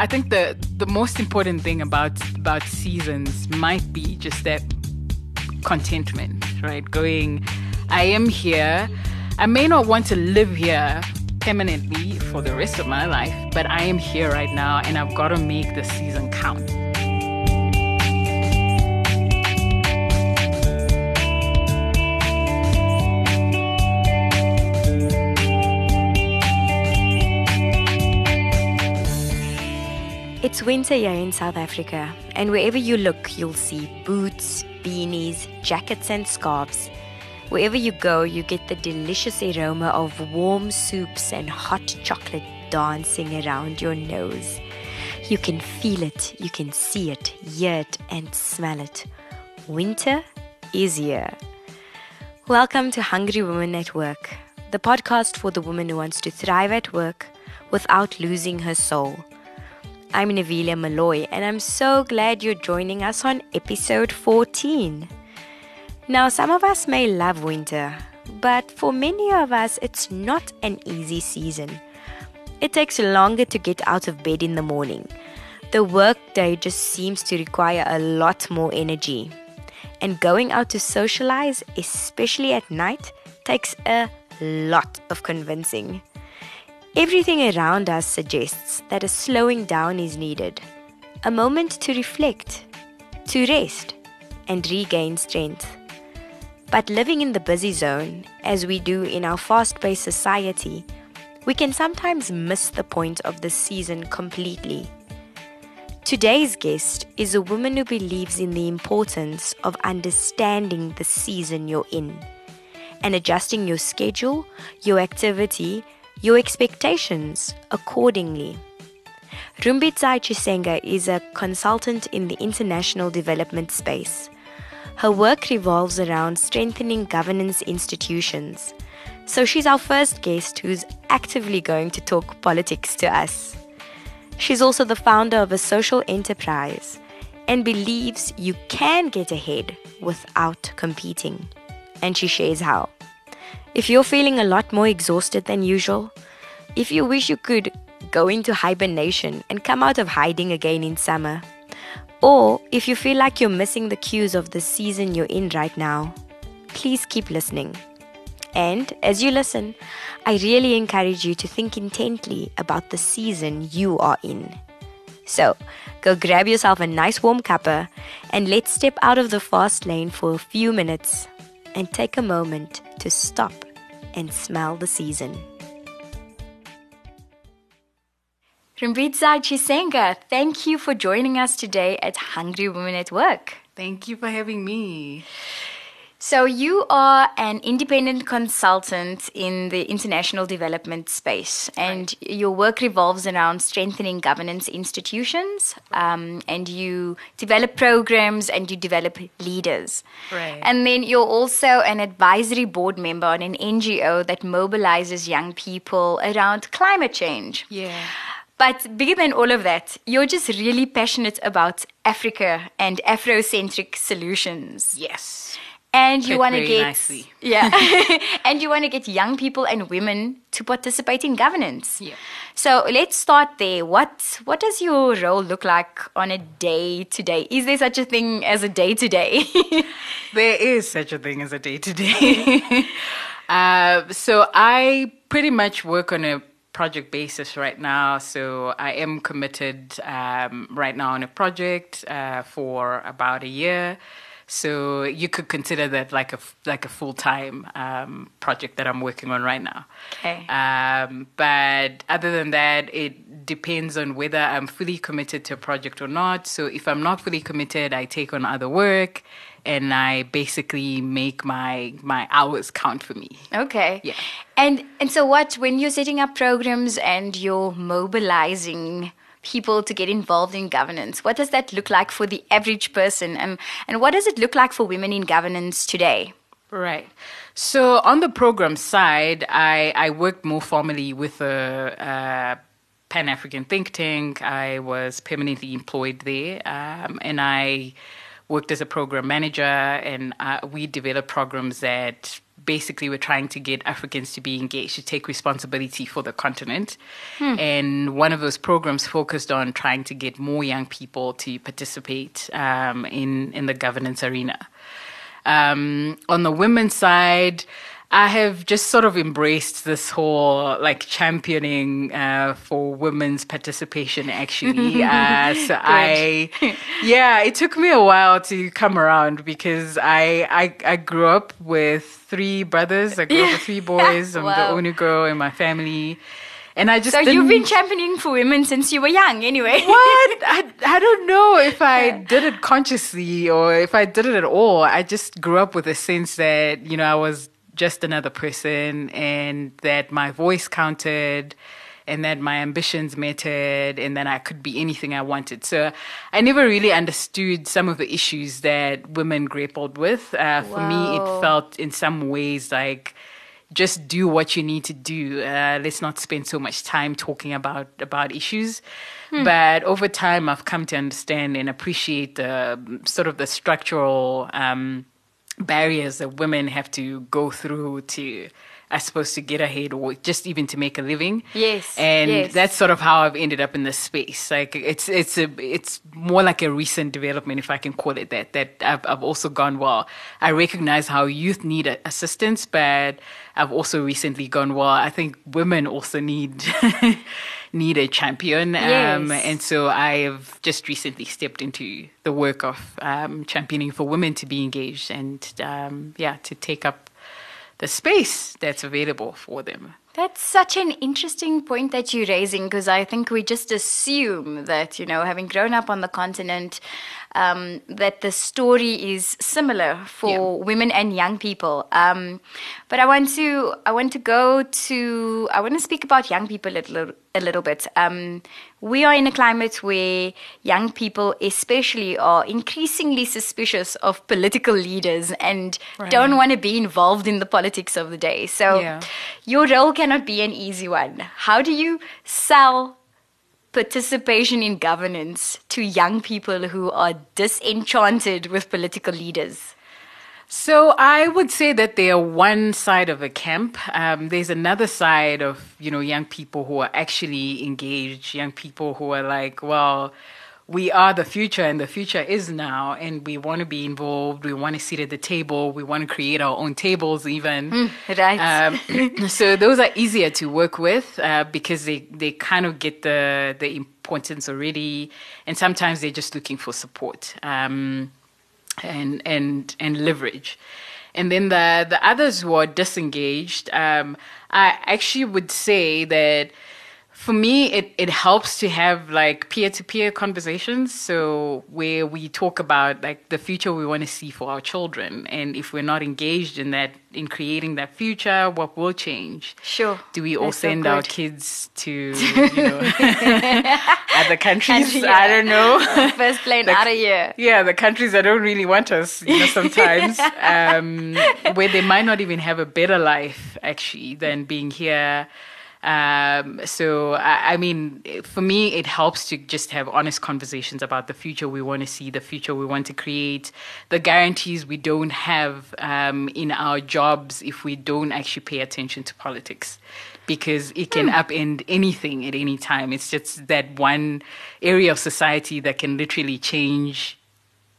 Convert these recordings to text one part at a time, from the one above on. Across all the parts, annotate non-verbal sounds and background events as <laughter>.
I think the the most important thing about about seasons might be just that contentment, right? Going, I am here. I may not want to live here permanently for the rest of my life, but I am here right now and I've got to make the season count. It's winter here in South Africa, and wherever you look, you'll see boots, beanies, jackets, and scarves. Wherever you go, you get the delicious aroma of warm soups and hot chocolate dancing around your nose. You can feel it, you can see it, hear it, and smell it. Winter is here. Welcome to Hungry Woman at Work, the podcast for the woman who wants to thrive at work without losing her soul. I'm Navilia Malloy, and I'm so glad you're joining us on episode 14. Now, some of us may love winter, but for many of us, it's not an easy season. It takes longer to get out of bed in the morning. The workday just seems to require a lot more energy. And going out to socialize, especially at night, takes a lot of convincing. Everything around us suggests that a slowing down is needed, a moment to reflect, to rest, and regain strength. But living in the busy zone, as we do in our fast paced society, we can sometimes miss the point of the season completely. Today's guest is a woman who believes in the importance of understanding the season you're in and adjusting your schedule, your activity, your expectations accordingly. Rumbidzai Chisenga is a consultant in the international development space. Her work revolves around strengthening governance institutions. So she's our first guest who's actively going to talk politics to us. She's also the founder of a social enterprise and believes you can get ahead without competing. And she shares how. If you're feeling a lot more exhausted than usual, if you wish you could go into hibernation and come out of hiding again in summer, or if you feel like you're missing the cues of the season you're in right now, please keep listening. And as you listen, I really encourage you to think intently about the season you are in. So, go grab yourself a nice warm cuppa and let's step out of the fast lane for a few minutes and take a moment to stop and smell the season. Rumbidzai Chisenga, thank you for joining us today at Hungry Women at Work. Thank you for having me. So, you are an independent consultant in the international development space, and right. your work revolves around strengthening governance institutions, um, and you develop programs and you develop leaders. Right. And then you're also an advisory board member on an NGO that mobilizes young people around climate change. Yeah. But bigger than all of that, you're just really passionate about Africa and Afrocentric solutions. Yes and you want to get nicely. yeah. <laughs> <laughs> And you want to get young people and women to participate in governance. Yeah. So let's start there. What what does your role look like on a day to day? Is there such a thing as a day to day? <laughs> There is such a thing as a day to day. So i pretty much work on a project basis right now. So I am committed um, right now on a project uh, for about a year. So you could consider that like a like a full time um, project that I'm working on right now. Okay. Um, but other than that, it depends on whether I'm fully committed to a project or not. So if I'm not fully committed, I take on other work, and I basically make my my hours count for me. Okay. Yeah. And and so what when you're setting up programs and you're mobilizing people to get involved in governance? What does that look like for the average person? And, and what does it look like for women in governance today? Right. So on the program side, I, I worked more formally with a, a Pan African think tank. I was permanently employed there, um, and I worked as a program manager, and uh, we developed programs that basically we're trying to get Africans to be engaged, to take responsibility for the continent. And one of those programs focused on trying to get more young people to participate um, in, in the governance arena. Um, on the women's side, I have just sort of embraced this whole like championing uh, for women's participation. Actually, <laughs> uh, so I, yeah, it took me a while to come around because I I, I grew up with three brothers. I grew up with three <laughs> boys. I'm the only girl in my family, and I just So you've been championing for women since you were young, anyway. what? I, I don't know if I did it consciously or if I did it at all. I just grew up with a sense that, you know, I was just another person and that my voice counted and that my ambitions mattered and that I could be anything I wanted. So I never really understood some of the issues that women grappled with. Uh, for me, it felt in some ways like just do what you need to do. Uh, let's not spend so much time talking about about issues. But over time, I've come to understand and appreciate the sort of the structural um, barriers that women have to go through to. I suppose to get ahead or just even to make a living. Yes, and yes. that's sort of how I've ended up in this space. Like it's it's a it's more like a recent development, if I can call it that. That I've I've also gone well. I recognize how youth need assistance, but I've also recently gone well. I think women also need <laughs> need a champion, um, Yes. and so I have just recently stepped into the work of um, championing for women to be engaged and um, yeah, to take up the space that's available for them. That's such an interesting point that you're raising because I think we just assume that, you know, having grown up on the continent, um, that the story is similar for women and young people. Um, but I want to, I want to go to, I want to speak about young people a little, a little bit. Um, we are in a climate where young people, especially, are increasingly suspicious of political leaders and Right. don't want to be involved in the politics of the day. So, Yeah. your role cannot be an easy one. How do you sell participation in governance to young people who are disenchanted with political leaders? So I would say that they are one side of a camp. Um, there's another side of you know young people who are actually engaged, young people who are like, well, we are the future, and the future is now, and we want to be involved. We want to sit at the table. We want to create our own tables, even. right. Um, <coughs> so those are easier to work with uh, because they, they kind of get the the importance already, and sometimes they're just looking for support um, and and and leverage. And then the the others who are disengaged, um, I actually would say that for me it, it helps to have like peer-to-peer conversations so where we talk about like the future we want to see for our children and if we're not engaged in that in creating that future what will change Sure. do we all That's so send our kids to <laughs> you know <laughs> other countries Country, i don't know <laughs> First plane The- out of here. yeah, the countries that don't really want us, you know, sometimes, um, where they might not even have a better life actually than being here. Um, so, I, I mean, for me, it helps to just have honest conversations about the future. We want to see, the future. We want to create, the guarantees we don't have um, in our jobs if we don't actually pay attention to politics. Because it can upend anything at any time. It's just that one area of society that can literally change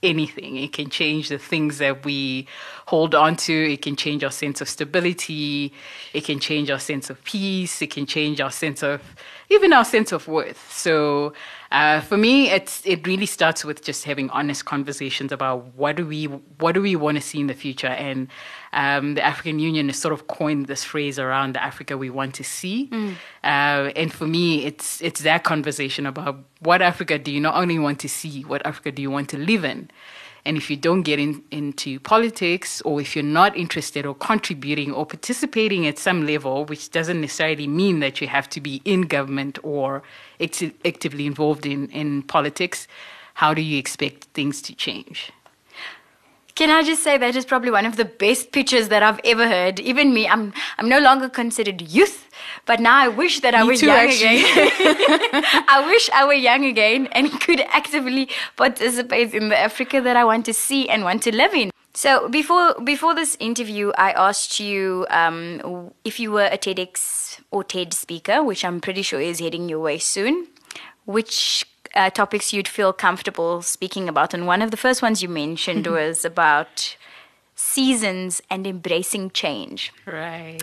anything. It can change the things that we hold on to. It can change our sense of stability. It can change our sense of peace. It can change our sense of even our sense of worth. So uh, for me, it's it really starts with just having honest conversations about what do we what do we want to see in the future. And um, the African Union has sort of coined this phrase around the Africa we want to see. Uh, and for me, it's it's that conversation about what Africa do you not only want to see, what Africa do you want to live in. And if you don't get in, into politics, or if you're not interested or contributing or participating at some level, which doesn't necessarily mean that you have to be in government or acti- actively involved in, in politics, how do you expect things to change? Can I just say that is probably one of the best pitches that I've ever heard. Even me, I'm I'm no longer considered youth, but now I wish that I Me was too, young actually. again. <laughs> <laughs> I wish I were young again and could actively participate in the Africa that I want to see and want to live in. So before before this interview, I asked you um, if you were a TEDx or TED speaker, which I'm pretty sure is heading your way soon. Which uh, topics you'd feel comfortable speaking about? And one of the first ones you mentioned was about seasons and embracing change. Right.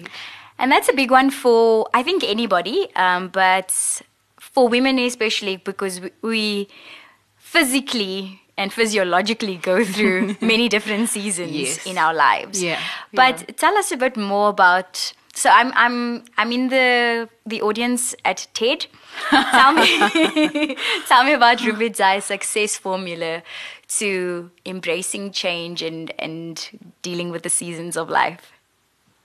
And that's a big one for I think anybody, um, but for women especially because we, we physically and physiologically go <laughs> through many different seasons Yes. in our lives. Yeah, But yeah. tell us a bit more about. So I'm I'm I'm in the the audience at TED. tell me <laughs> tell me about Rumbidzai's success formula to embracing change and and dealing with the seasons of life.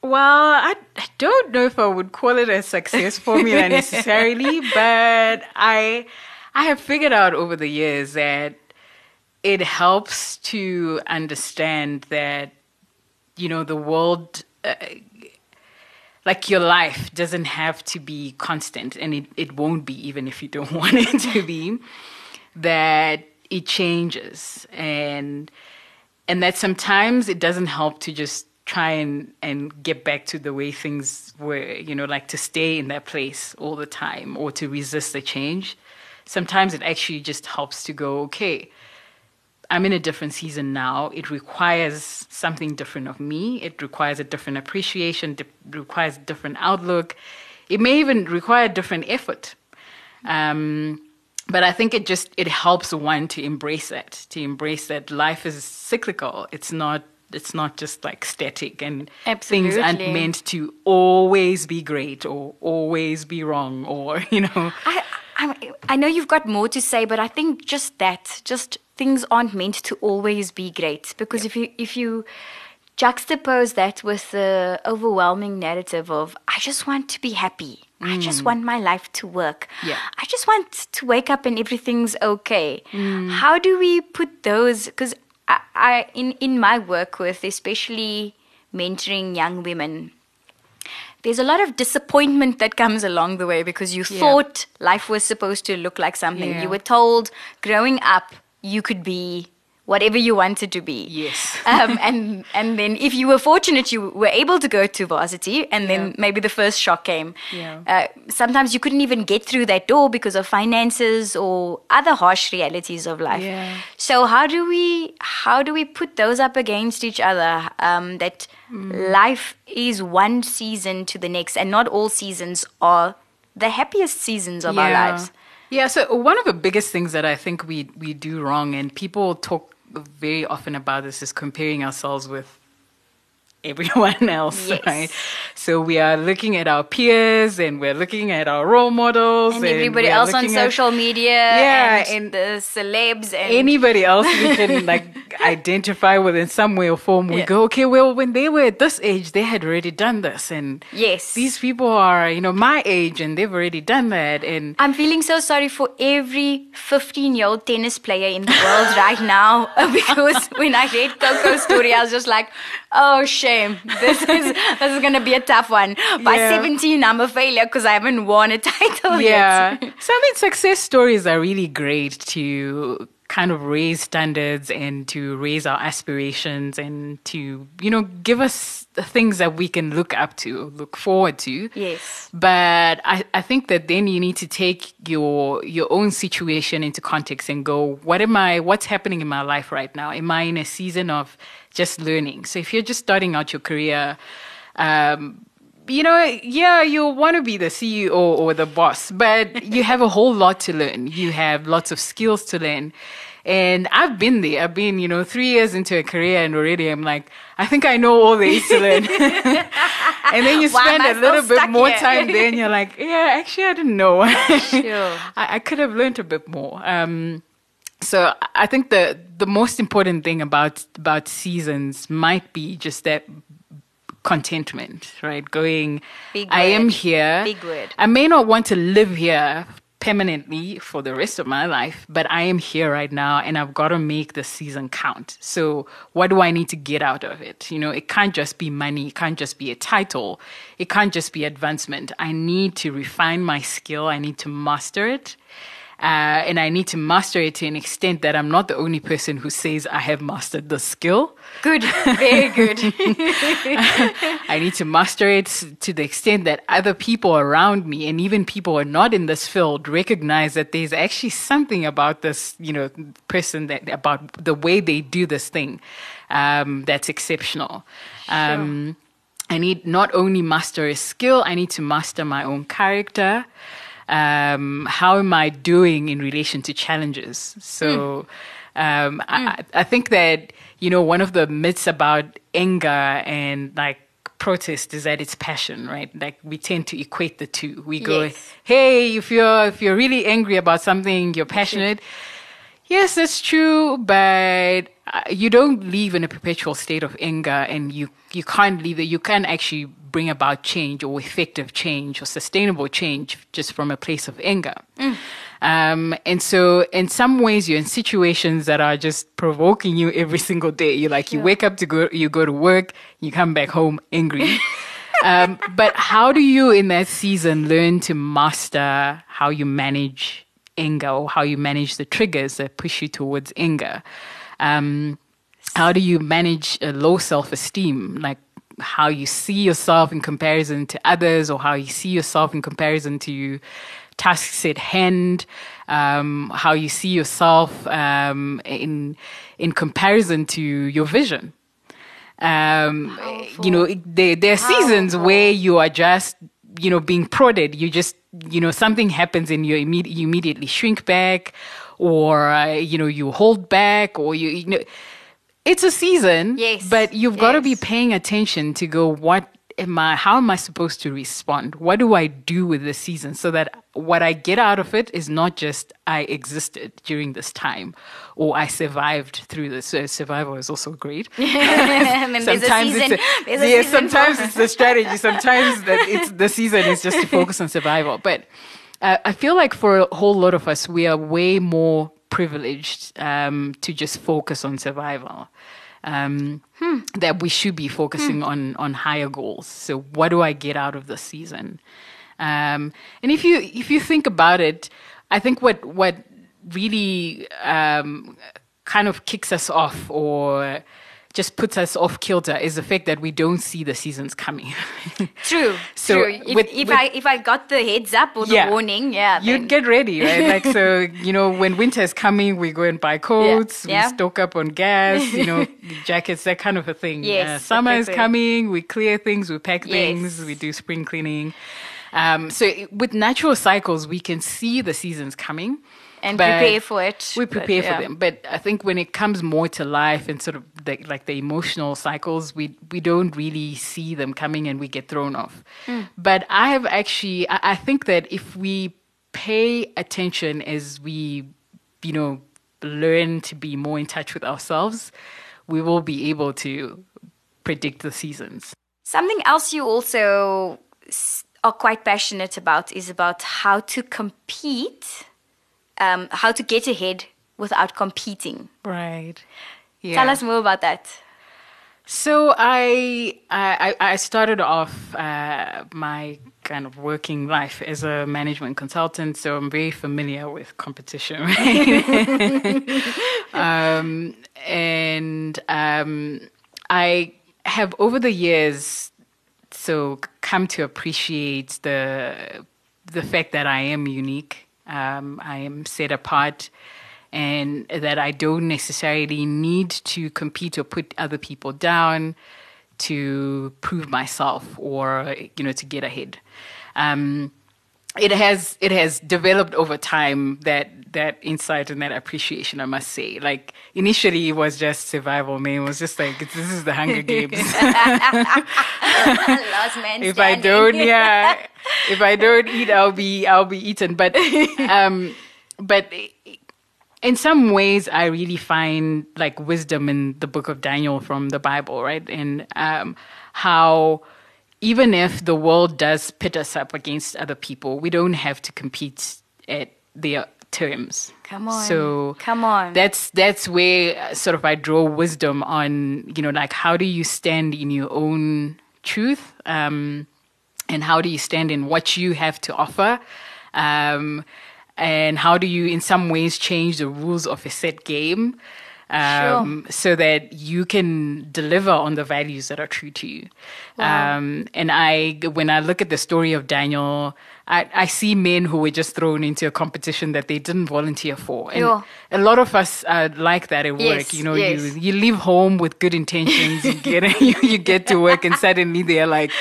Well, I, I don't know if I would call it a success formula <laughs> necessarily, but I I have figured out over the years that it helps to understand that you know the world uh, like your life doesn't have to be constant and it, it won't be even if you don't <laughs> want it to be that it changes. And and that sometimes it doesn't help to just try and and get back to the way things were you know like to stay in that place all the time or to resist the change. Sometimes it actually just helps to go okay I'm in a different season now. It requires something different of me. It requires a different appreciation. It requires a different outlook. It may even require different effort. Um, but I think it just it helps one to embrace that, to embrace that life is cyclical. It's not it's not just like static and things aren't meant to always be great or always be wrong or <laughs> you know I, I, I know you've got more to say, but I think just that, just things aren't meant to always be great. Because if you if you juxtapose that with the overwhelming narrative of I just want to be happy, I just mm. want my life to work, Yeah. I just want to wake up and everything's okay. Mm. How do we put those? Because I, I in in my work with especially mentoring young women there's a lot of disappointment that comes along the way because you Yeah. thought life was supposed to look like something. Yeah. You were told growing up you could be whatever you wanted to be. Yes. <laughs> um, and and then if you were fortunate, you were able to go to varsity, and then Yeah. maybe the first shock came. Yeah. Uh, sometimes you couldn't even get through that door because of finances or other harsh realities of life. Yeah. So how do we how do we put those up against each other? Um, that Mm. life is one season to the next, and not all seasons are the happiest seasons of our lives. Yeah, so one of the biggest things that I think we we do wrong, and people talk very often about this, is comparing ourselves with everyone <laughs> else, Yes. right? So we are looking at our peers, and we're looking at our role models, And everybody else on looking at social media, Yeah, and, and- the celebs, and anybody else we can <laughs> like identify with in some way or form. We Yeah. go, okay, well, when they were at this age, they had already done this, and yes, these people are, you know, my age, and they've already done that, and I'm feeling so sorry for every 15 year old tennis player in the world right now <laughs> because when I read Coco's story, I was just like, oh, shame. This <laughs> is, this is going to be a tough one. By Yeah. 17, I'm a failure because I haven't won a <laughs> title yeah. yet. so I mean, success stories are really great to kind of raise standards and to raise our aspirations and to you know give us things that we can look up to, look forward to. Yes. But I, I think that then you need to take your your own situation into context and go, what am I what's happening in my life right now? Am I in a season of just learning? So if you're just starting out your career, um, you know, yeah, you want to be the CEO or the boss, but you have a whole lot to learn. You have lots of skills to learn. And I've been there. I've been, you know, three years into a career and already I'm like, I think I know all there is to learn. and then you spend a little bit more time there and you're like, yeah, actually, I didn't know. Sure. <laughs> I, I could have learned a bit more. Um, so I think the the most important thing about about seasons might be just that contentment, right? Going, I am here. Big word. I may not want to live here permanently for the rest of my life, but I am here right now and I've got to make the season count. So, what do I need to get out of it? You know, it can't just be money, it can't just be a title, it can't just be advancement. I need to refine my skill, I need to master it. Uh, and I need to master it to an extent that I'm not the only person who says I have mastered the skill. Good, very good. <laughs> I need to master it to the extent that other people around me and even people who are not in this field recognize that there's actually something about this, you know, person that about the way they do this thing um, that's exceptional. Um, I need not only master a skill, I need to master my own character. Um, how am I doing in relation to challenges? So, um, I, I think that you know one of the myths about anger and like protest is that it's passion, right? Like we tend to equate the two. We go, Yes. "Hey, if you're if you're really angry about something, you're passionate." Yes, that's true, but uh, you don't live in a perpetual state of anger, and you you can't leave it. You can actually bring about change or effective change or sustainable change just from a place of anger. Um, and so, in some ways, you're in situations that are just provoking you every <laughs> single day. You like you wake up to go, you go to work, you come back home angry. <laughs> um, but how do you, in that season, learn to master how you manage anger or how you manage the triggers that push you towards anger? Um, how do you manage a low self-esteem, like how you see yourself in comparison to others, or how you see yourself in comparison to tasks at hand, um, how you see yourself um, in in comparison to your vision. Um, you know, there, there are seasons where you are just, you know, being prodded. You just, you know, something happens and you, imme- you immediately shrink back, or uh, you know, you hold back, or you, you know, it's a season. Yes, but you've got to be paying attention to go. What am I? How am I supposed to respond? What do I do with this season so that what I get out of it is not just I existed during this time or I survived through this. So survival is also great. <laughs> and then there's a <laughs> sometimes it's a, a yeah, sometimes it's the strategy. <laughs> Sometimes that it's the season is just to focus on survival. But uh, I feel like for a whole lot of us, we are way more privileged um, to just focus on survival. Um, That we should be focusing on on higher goals. So, what do I get out of the season? Um, and if you if you think about it, I think what what really um, kind of kicks us off or just puts us off kilter is the fact that we don't see the seasons coming. <laughs> True. <laughs> So true. If, with- if with- I if I got the heads up or the Yeah. warning, yeah, You'd get ready, right? <laughs> Like so, you know, when winter is coming, we go and buy coats, Yeah. we stock up on gas, you know, jackets, that kind of a thing. Yes, Uh, summer is coming, we clear things, we pack Yes. things, we do spring cleaning. Um, so with natural cycles, we can see the seasons coming. And but prepare for it. We but prepare yeah. for them, but I think when it comes more to life and sort of the, like the emotional cycles, we we don't really see them coming, and we get thrown off. Hmm. But I have actually, I, I think that if we pay attention as we, you know, learn to be more in touch with ourselves, we will be able to predict the seasons. Something else you also are quite passionate about is about how to compete, um, how to get ahead without competing. Right. Yeah. Tell us more about that. So I I, I started off uh, my kind of working life as a management consultant, so I'm very familiar with competition. Right? <laughs> um, and um, I have over the years so come to appreciate the the fact that I am unique. Um, I am set apart, and that I don't necessarily need to compete or put other people down to prove myself or you know to get ahead. Um, it has it has developed over time that that insight and that appreciation i must say. Like initially it was just survival man. It was just like this is the hunger games. <laughs> <laughs> If i don't yeah. <laughs> If i don't eat i'll be i'll be eaten. But um but in some ways i really find like wisdom in the book of daniel from the bible right? And um how even if the world does pit us up against other people we don't have to compete at their terms Come on. so Come on. that's that's where uh, sort of I draw wisdom on you know like how do you stand in your own truth um, and how do you stand in what you have to offer um, and how do you in some ways change the rules of a set game um, so that you can deliver on the values that are true to you. Um, and I, when I look at the story of Daniel, I, I see men who were just thrown into a competition that they didn't volunteer for. And Yeah. a lot of us are like that at work. Yes, You know, yes. you you leave home with good intentions, you get <laughs> you, you get to work, and suddenly they're like,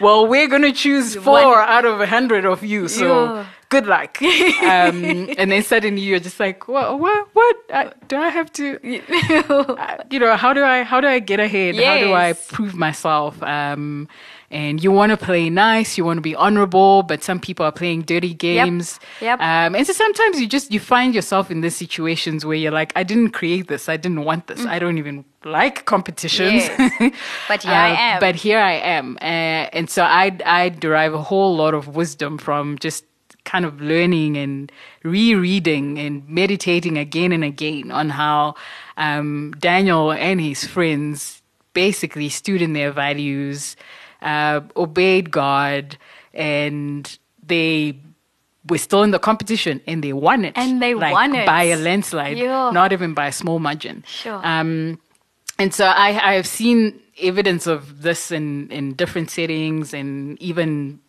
"Well, we're gonna choose four out of a hundred of you, so Yeah. Good luck." um, <laughs> and then suddenly you're just like, "What? What? What? Uh, do I have to?" <laughs> uh, you know, how do I how do I get ahead? How do I prove myself? Um, and you want to play nice, you want to be honorable, but some people are playing dirty games. Yep. Um, and so sometimes you just you find yourself in these situations where you're like, I didn't create this, I didn't want this, I don't even like competitions. Yes. <laughs> But here I Uh, am. But here I am, uh, and so I I derive a whole lot of wisdom from just kind of learning and rereading and meditating again and again on how um, Daniel and his friends basically stood in their values, uh, obeyed God, and they were still in the competition and they won it. And they like, won it. by a landslide, Yeah. not even by a small margin. Sure. Um, and so I, I have seen evidence of this in, in different settings and even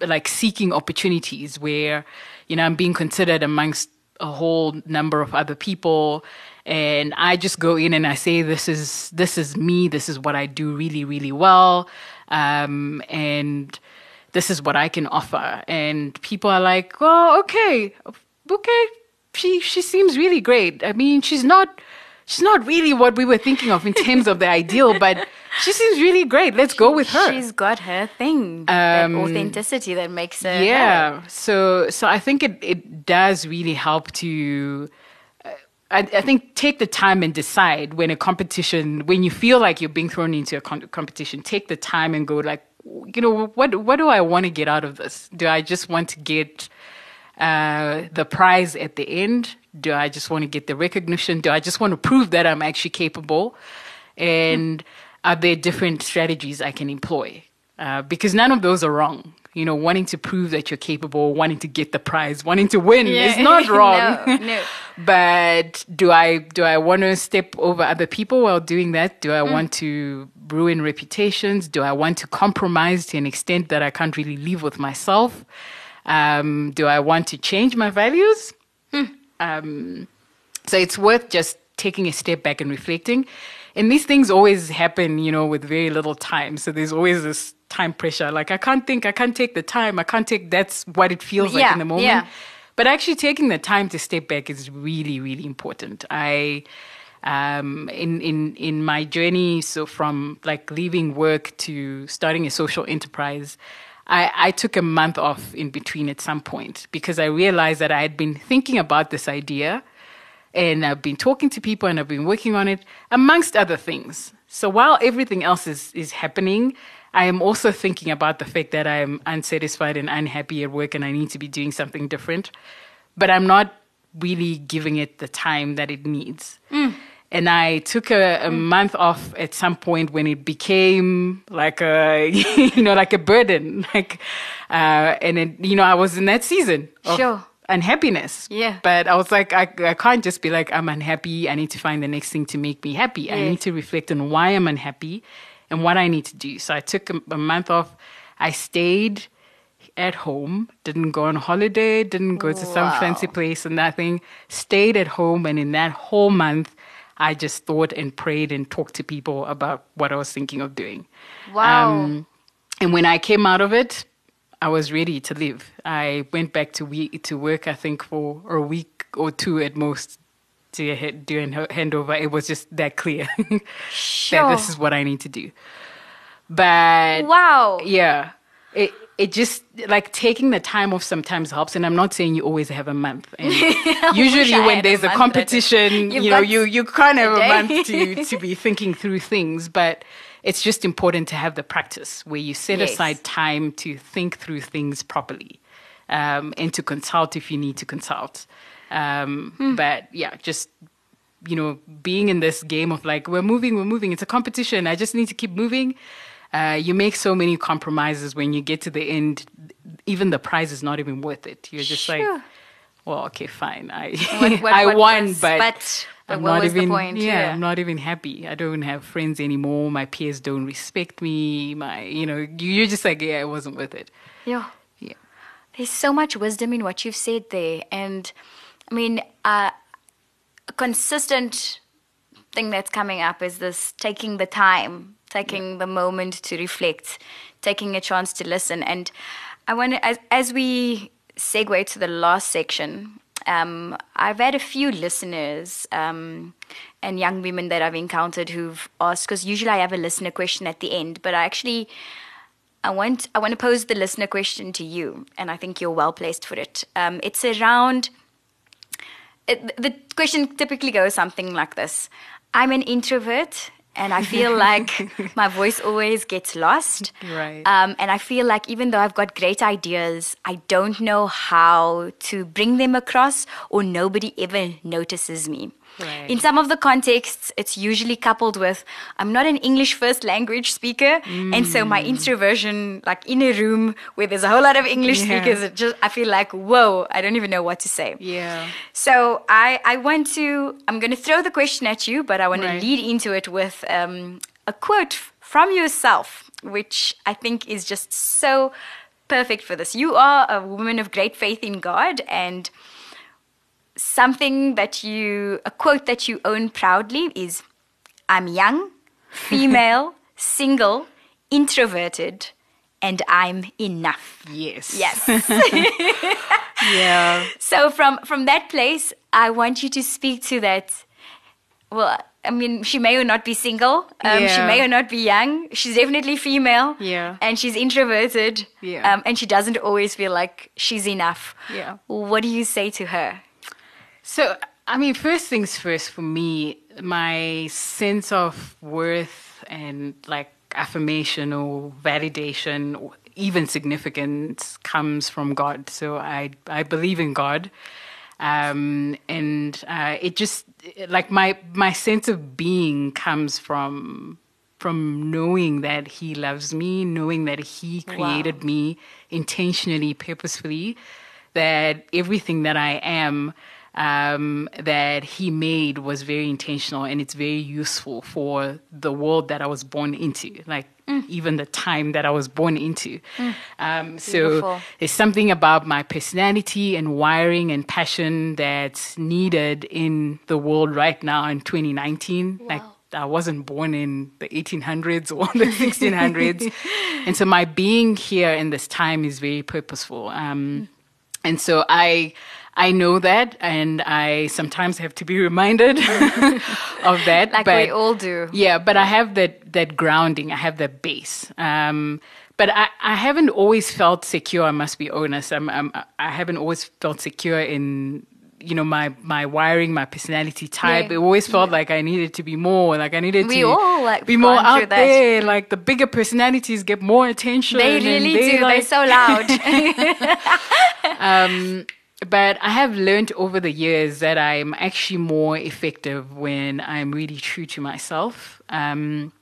like seeking opportunities where, you know, I'm being considered amongst a whole number of other people. And I just go in and I say, this is, this is me. This is what I do really, really well. Um, and this is what I can offer. And people are like, well, okay, okay. She, she seems really great. I mean, she's not, she's not really what we were thinking of in terms of the ideal, but she seems really great. Let's go with her. She's got her thing. that Um, authenticity that makes her. her. yeah so so i think it, it does really help to uh, I, I think take the time and decide when a competition when you feel like you're being thrown into a con- competition take the time and go like you know what what do i want to get out of this do i just want to get uh, the prize at the end do i just want to get the recognition do i just want to prove that i'm actually capable and are there different strategies i can employ uh, because none of those are wrong. You know, wanting to prove that you're capable, wanting to get the prize, wanting to win Yeah. is not <laughs> wrong. No, no. <laughs> but do I do I want to step over other people while doing that? Do I Mm. want to ruin reputations? Do I want to compromise to an extent that I can't really live with myself? Um, do I want to change my values? Hmm. Um, so it's worth just taking a step back and reflecting. And these things always happen, you know, with very little time. So there's always this time pressure. Like I can't think, I can't take the time, I can't take that's what it feels like in the moment. yeah. But actually taking the time to step back is really, really important. I um, in in in my journey, so from like leaving work to starting a social enterprise, I, I took a month off in between at some point because I realized that I had been thinking about this idea and I've been talking to people and I've been working on it, amongst other things. So while everything else is, is happening, I am also thinking about the fact that I am unsatisfied and unhappy at work and I need to be doing something different. But I'm not really giving it the time that it needs. Mm. And I took a, a month off at some point when it became like a, <laughs> you know, like a burden. <laughs> Like, uh, and it, you know, I was in that season of Sure. unhappiness. Yeah. But I was like, I, I can't just be like, I'm unhappy. I need to find the next thing to make me happy. I need to reflect on why I'm unhappy and what I need to do. So I took a, a month off. I stayed at home, didn't go on holiday, didn't go to some Wow. fancy place or nothing, stayed at home. And in that whole month, I just thought and prayed and talked to people about what I was thinking of doing. Wow. Um, and when I came out of it, I was ready to leave. I went back to we- to work, I think, for a week or two at most to he- do a handover. It was just that clear <laughs> that this is what I need to do. But wow. yeah, it it just like taking the time off sometimes helps. And I'm not saying you always have a month. And <laughs> usually, when a there's a, I competition, <laughs> You've know, you you can't have a, day. month to <laughs> to be thinking through things, but. It's just important to have the practice where you set Yes. aside time to think through things properly um, and to consult if you need to consult. Um, Hmm. But yeah, just you know, being in this game of like, we're moving, we're moving. It's a competition. I just need to keep moving. Uh, you make so many compromises when you get to the end. Even the prize is not even worth it. You're just like, Sure. well, okay, fine. I What- what- <laughs> I what won, was- but, but- but I'm not even. point? Yeah, Yeah. I'm not even happy. I don't have friends anymore. My peers don't respect me. My, you know, you- you're just like, yeah, it wasn't worth it. Yeah. Yeah. There's so much wisdom in what you've said there. And I mean, uh, a consistent thing that's coming up is this taking the time, taking the moment to reflect, taking a chance to listen. And I wonder, as, as we segue to the last section, um, I've had a few listeners um, and young women that I've encountered who've asked, because usually I have a listener question at the end, but I actually I want I want to pose the listener question to you, and I think you're well placed for it. Um, it's around. It, the question typically goes something like this: I'm an introvert, and I feel like <laughs> my voice always gets lost. Right. Um, and I feel like even though I've got great ideas, I don't know how to bring them across, or nobody ever notices me. Right. In some of the contexts, it's usually coupled with I'm not an English first language speaker, and so my introversion, like in a room where there's a whole lot of English Yeah. speakers, it just I feel like whoa, I don't even know what to say. Yeah. So I I want to I'm going to throw the question at you, but I want Right. to lead into it with um, a quote from yourself, which I think is just so perfect for this. You are a woman of great faith in God and something that you a quote that you own proudly is I'm young, female, <laughs> single, introverted, and I'm enough. Yes. Yes. <laughs> Yeah. so from from that place, I want you to speak to that. Well, I mean, she may or not be single. Um, She may or not be young. She's definitely female. Yeah. And she's introverted. Yeah. Um, and she doesn't always feel like she's enough. Yeah. What do you say to her? So, I mean, first things first for me, my sense of worth and like affirmation or validation or even significance comes from God. So I, I believe in God. Um, and uh, it just like my my sense of being comes from from knowing that he loves me, knowing that he created me intentionally, purposefully, that everything that I am um, that he made was very intentional and it's very useful for the world that I was born into, like even the time that I was born into. Um, so there's something about my personality and wiring and passion that's needed in the world right now in 2019. Like I wasn't born in the 1800s or the <laughs> 1600s. and so my being here in this time is very purposeful. Um, and so I, I know that, and I sometimes have to be reminded <laughs> of that. Like but we all do. yeah, but I have that that grounding. I have that base. Um, but I, I haven't always felt secure. I must be honest. I'm, I'm I haven't always felt secure in you know my my wiring, my personality type. Yeah. It always felt like I needed to be more. Like I needed We to all, like, be more out that. there. Like the bigger personalities get more attention. They really they, do. Like, They're so loud. <laughs> <laughs> um, but I have learned over the years that I'm actually more effective when I'm really true to myself. Um,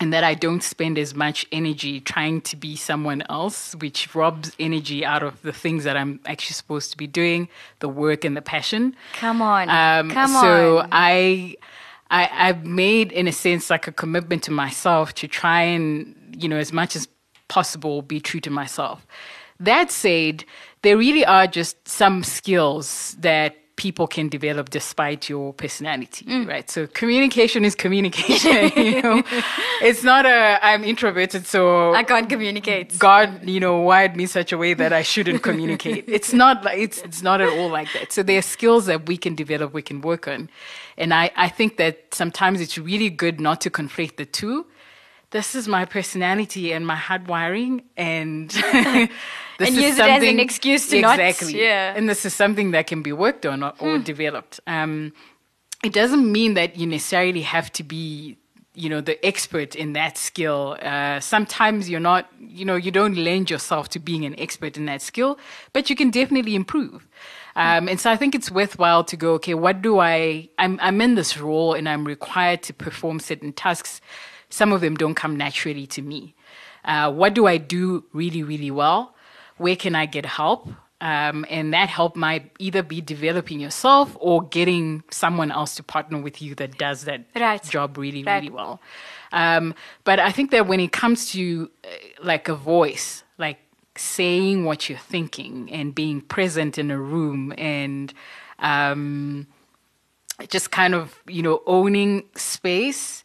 and that I don't spend as much energy trying to be someone else, which robs energy out of the things that I'm actually supposed to be doing, the work and the passion. Come on. Um, Come so on. I, I, I've made, in a sense, like a commitment to myself to try and, you know, as much as possible, be true to myself. That said, there really are just some skills that people can develop despite your personality, Mm. right? So communication is communication. <laughs> you know, it's not a I'm introverted, so I can't communicate. God, you know, wired me such a way that I shouldn't communicate. <laughs> It's not like it's it's not at all like that. So there are skills that we can develop, we can work on. And I, I think that sometimes it's really good not to conflate the two. This is my personality and my hard wiring and <laughs> this And is use it as an excuse to not- exactly. yeah. And this is something that can be worked on or, Hmm. developed. Um, it doesn't mean that you necessarily have to be you know the expert in that skill uh, sometimes you're not you know you don't lend yourself to being an expert in that skill but you can definitely improve um, and so i think it's worthwhile to go okay what do i I'm, I'm in this role and i'm required to perform certain tasks some of them don't come naturally to me uh, what do i do really really well where can i get help Um, and that help might either be developing yourself or getting someone else to partner with you that does that Right. job really, Right. really well. Um, but I think that when it comes to uh, like a voice, like saying what you're thinking and being present in a room and um, just kind of you know owning space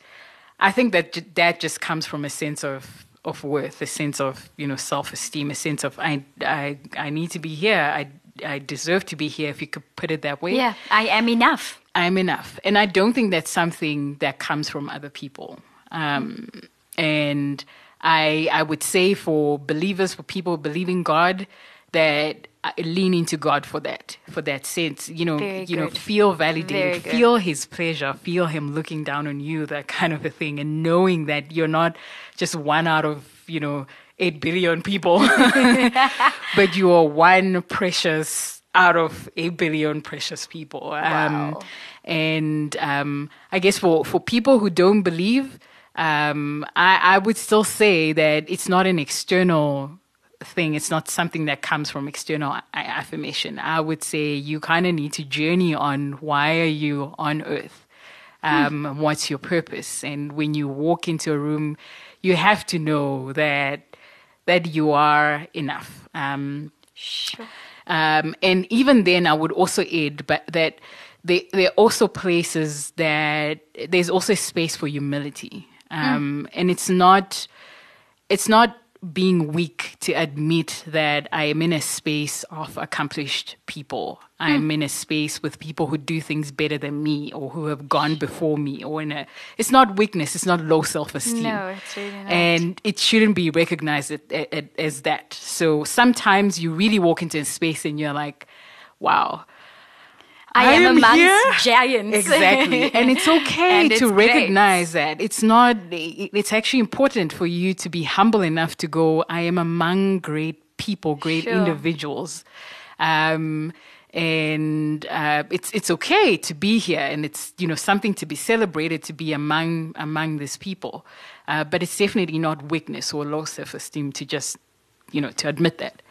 i think that that just comes from a sense of of worth a sense of you know self-esteem a sense of i i i need to be here i i deserve to be here if you could put it that way Yeah, I am enough. I'm enough. And I don't think that's something that comes from other people. Um, and I, I would say for believers, for people believing God, that uh, lean into God for that, for that sense. You know, Very you know, feel validated, feel His pleasure, feel Him looking down on you, that kind of a thing, and knowing that you're not just one out of you know eight billion people, <laughs> but you are one precious out of eight billion precious people. Um, Wow. and um, I guess for, for people who don't believe, um, I, I would still say that it's not an external thing. It's not something that comes from external affirmation. I would say you kind of need to journey on why are you on earth? Um, What's your purpose? And when you walk into a room, you have to know that that you are enough. Um, Sure. um, and even then, I would also add but that there, there are also places that there's also space for humility. Um, And it's not, it's not being weak to admit that I am in a space of accomplished people. I'm in a space with people who do things better than me or who have gone before me or in a, it's not weakness. It's not low self-esteem No, it's really not. and it shouldn't be recognized as that. So sometimes you really walk into a space and you're like, wow. I, am, amongst here. giants. Exactly. And it's <laughs> okay And it's to great. recognize that. It's not, it's actually important for you to be humble enough to go, I am among great people, great Sure. individuals. Um, and uh, it's it's okay to be here, and it's you know something to be celebrated to be among among these people, uh, but it's definitely not weakness or low self esteem to just you know to admit that.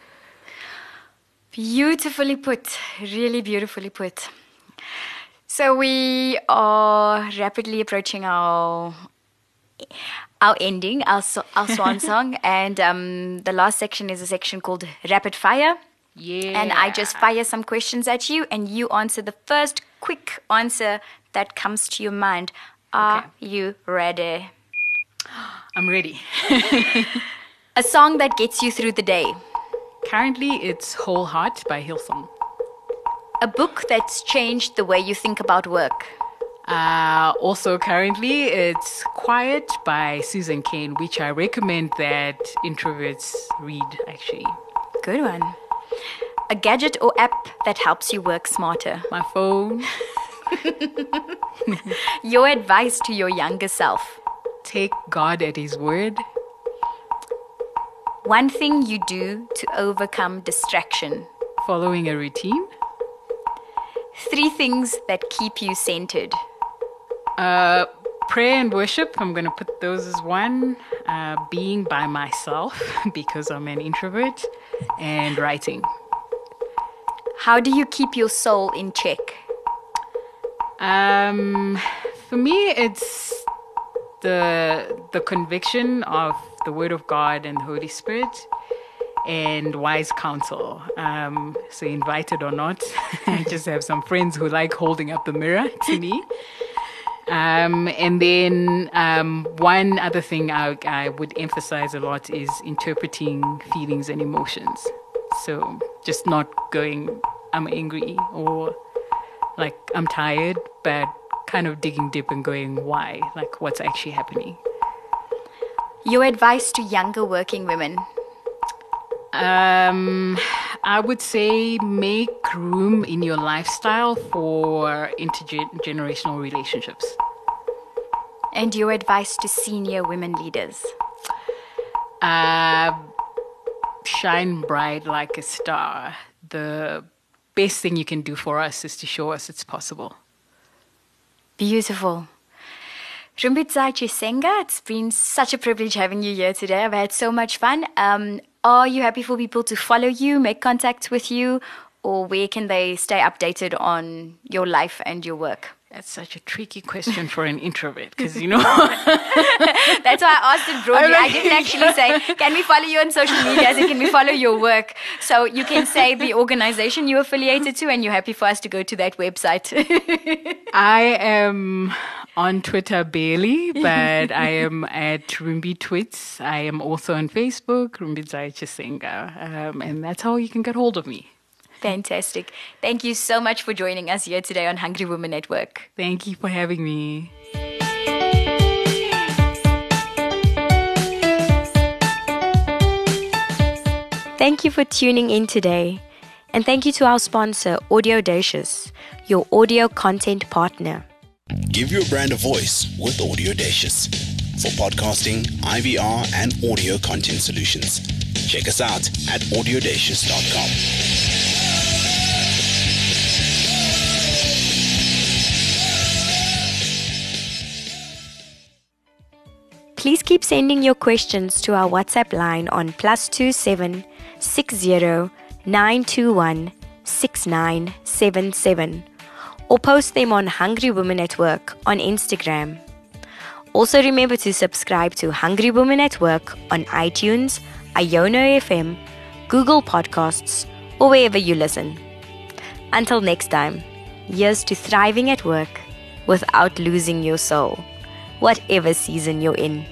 Beautifully put. Really beautifully put. So we are rapidly approaching our our ending, our our swan <laughs> song, and um, the last section is a section called rapid fire. Yeah. And I just fire some questions at you, and you answer the first quick answer that comes to your mind. Are Okay. you ready? I'm ready. <laughs> A song that gets you through the day. Currently, it's Whole Heart by Hillsong. A book that's changed the way you think about work. Uh, also, currently, it's Quiet by Susan Cain, which I recommend that introverts read, actually. Good one. A gadget or app that helps you work smarter. My phone, <laughs> Your advice to your younger self. take God at His word. One thing you do to overcome distraction. Following a routine. Three things that keep you centered. Uh, prayer and worship, I'm going to put those as one. Uh, being by myself <laughs> because I'm an introvert. And writing. How do you keep your soul in check? Um, for me, it's the the conviction of the Word of God and the Holy Spirit, and wise counsel. Um, so, invited or not, <laughs> I just have some friends who like holding up the mirror <laughs> to me. Um, and then um, one other thing I, I would emphasize a lot is interpreting feelings and emotions. So just not going, I'm angry or like I'm tired, but kind of digging deep and going, why? Like what's actually happening? Your advice to younger working women. Um, I would say make room in your lifestyle for intergenerational relationships. And your advice to senior women leaders. Uh, shine bright like a star. The best thing you can do for us is to show us it's possible. Beautiful. Rumbidzai Chisenga, it's been such a privilege having you here today. I've had so much fun. Um, are you happy for people to follow you, make contact with you, or where can they stay updated on your life and your work? That's such a tricky question for an introvert because, you know. <laughs> <laughs> That's why I asked it broadly. I didn't actually say, can we follow you on social media? I said, can we follow your work? So you can say the organization you're affiliated to and you're happy for us to go to that website. <laughs> I am on Twitter barely, but I am at Rumbi Twits. I am also on Facebook, Rumbidzai Chisenga. Um, and that's how you can get hold of me. Fantastic. Thank you so much for joining us here today on Hungry Women at Work. Thank you for having me. Thank you for tuning in today. And thank you to our sponsor, Audacious, your audio content partner. Give your brand a voice with Audacious. For podcasting, IVR, and audio content solutions. Check us out at audacious.com. Please keep sending your questions to our WhatsApp line on plus two seven six zero nine two one six nine seven seven or post them on Hungry Women at Work on Instagram. Also remember to subscribe to Hungry Women at Work on iTunes, Iono FM, Google Podcasts, or wherever you listen. Until next time, here's to thriving at work without losing your soul, whatever season you're in.